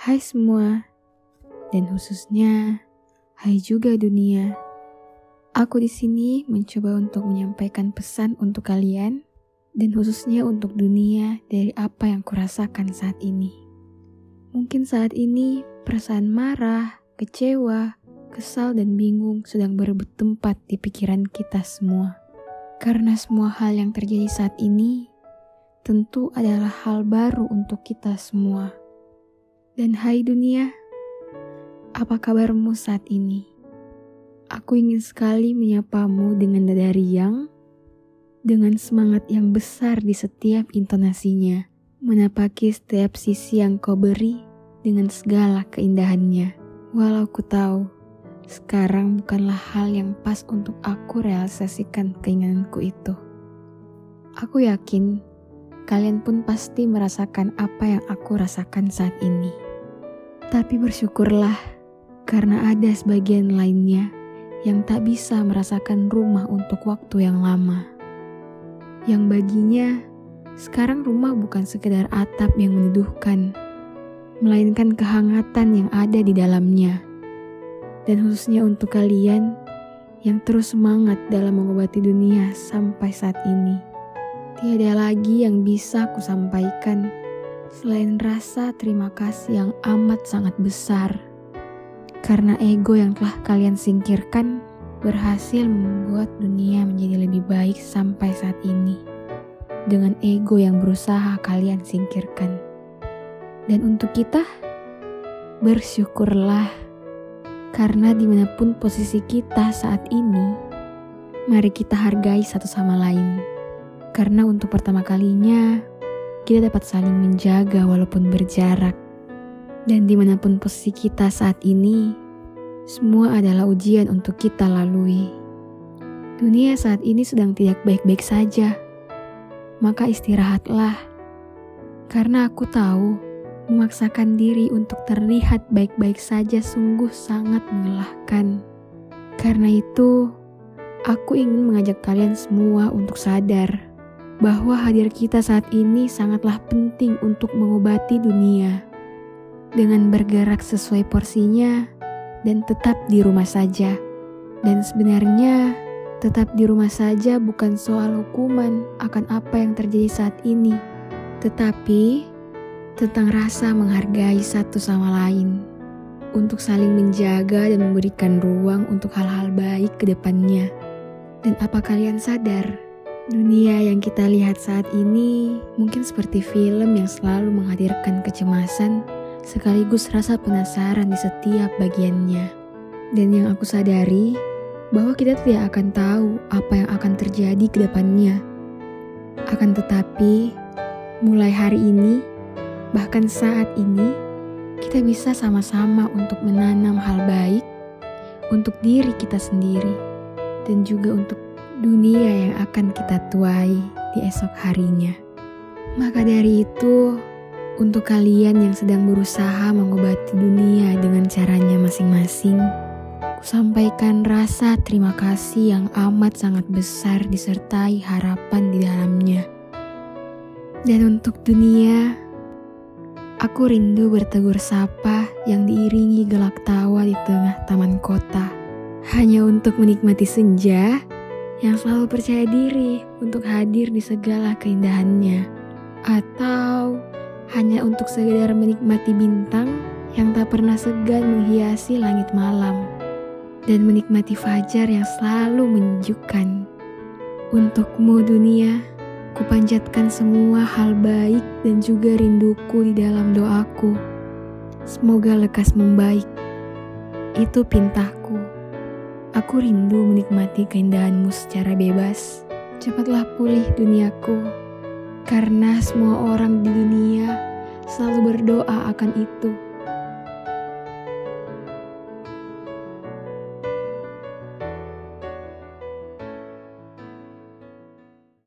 Hai semua, dan khususnya hai juga dunia. Aku di sini mencoba untuk menyampaikan pesan untuk kalian dan khususnya untuk dunia dari apa yang kurasakan saat ini. Mungkin saat ini perasaan marah, kecewa, kesal dan bingung sedang berebut tempat di pikiran kita semua. Karena semua hal yang terjadi saat ini tentu adalah hal baru untuk kita semua. Dan hai dunia, apa kabarmu saat ini? Aku ingin sekali menyapamu dengan dada riang, dengan semangat yang besar di setiap intonasinya, menapaki setiap sisi yang kau beri dengan segala keindahannya. Walau ku tahu, sekarang bukanlah hal yang pas untuk aku realisasikan keinginanku itu. Aku yakin kalian pun pasti merasakan apa yang aku rasakan saat ini. Tapi bersyukurlah karena ada sebagian lainnya yang tak bisa merasakan rumah untuk waktu yang lama. Yang baginya, sekarang rumah bukan sekedar atap yang meneduhkan, melainkan kehangatan yang ada di dalamnya dan khususnya untuk kalian yang terus semangat dalam mengobati dunia sampai saat ini. Tiada lagi yang bisa aku sampaikan selain rasa terima kasih yang amat sangat besar. Karena ego yang telah kalian singkirkan berhasil membuat dunia menjadi lebih baik sampai saat ini. Dengan ego yang berusaha kalian singkirkan. Dan untuk kita, bersyukurlah karena di mana pun posisi kita saat ini, mari kita hargai satu sama lain. Karena untuk pertama kalinya, kita dapat saling menjaga walaupun berjarak. Dan di mana pun posisi kita saat ini, semua adalah ujian untuk kita lalui. Dunia saat ini sedang tidak baik-baik saja. Maka istirahatlah. Karena aku tahu memaksakan diri untuk terlihat baik-baik saja sungguh sangat melelahkan. Karena itu, aku ingin mengajak kalian semua untuk sadar bahwa hadir kita saat ini sangatlah penting untuk mengobati dunia. Dengan bergerak sesuai porsinya dan tetap di rumah saja. Dan sebenarnya, tetap di rumah saja bukan soal hukuman akan apa yang terjadi saat ini, tetapi tentang rasa menghargai satu sama lain, untuk saling menjaga dan memberikan ruang untuk hal-hal baik ke depannya. Dan apa kalian sadar, dunia yang kita lihat saat ini mungkin seperti film yang selalu menghadirkan kecemasan sekaligus rasa penasaran di setiap bagiannya. Dan yang aku sadari, bahwa kita tidak akan tahu apa yang akan terjadi ke depannya. Akan tetapi, mulai hari ini, Bahkan saat ini, kita bisa sama-sama untuk menanam hal baik untuk diri kita sendiri dan juga untuk dunia yang akan kita tuai di esok harinya. Maka dari itu, untuk kalian yang sedang berusaha mengobati dunia dengan caranya masing-masing, sampaikan rasa terima kasih yang amat sangat besar disertai harapan di dalamnya. Dan untuk dunia, Aku rindu bertegur sapa yang diiringi gelak tawa di tengah taman kota. Hanya untuk menikmati senja yang selalu percaya diri untuk hadir di segala keindahannya. Atau hanya untuk sekedar menikmati bintang yang tak pernah segan menghiasi langit malam. Dan menikmati fajar yang selalu menyejukkan. Untukmu dunia, Kupanjatkan semua hal baik dan juga rinduku di dalam doaku. Semoga lekas membaik. Itu pintaku. Aku rindu menikmati keindahanmu secara bebas. Cepatlah pulih duniaku. Karena semua orang di dunia selalu berdoa akan itu.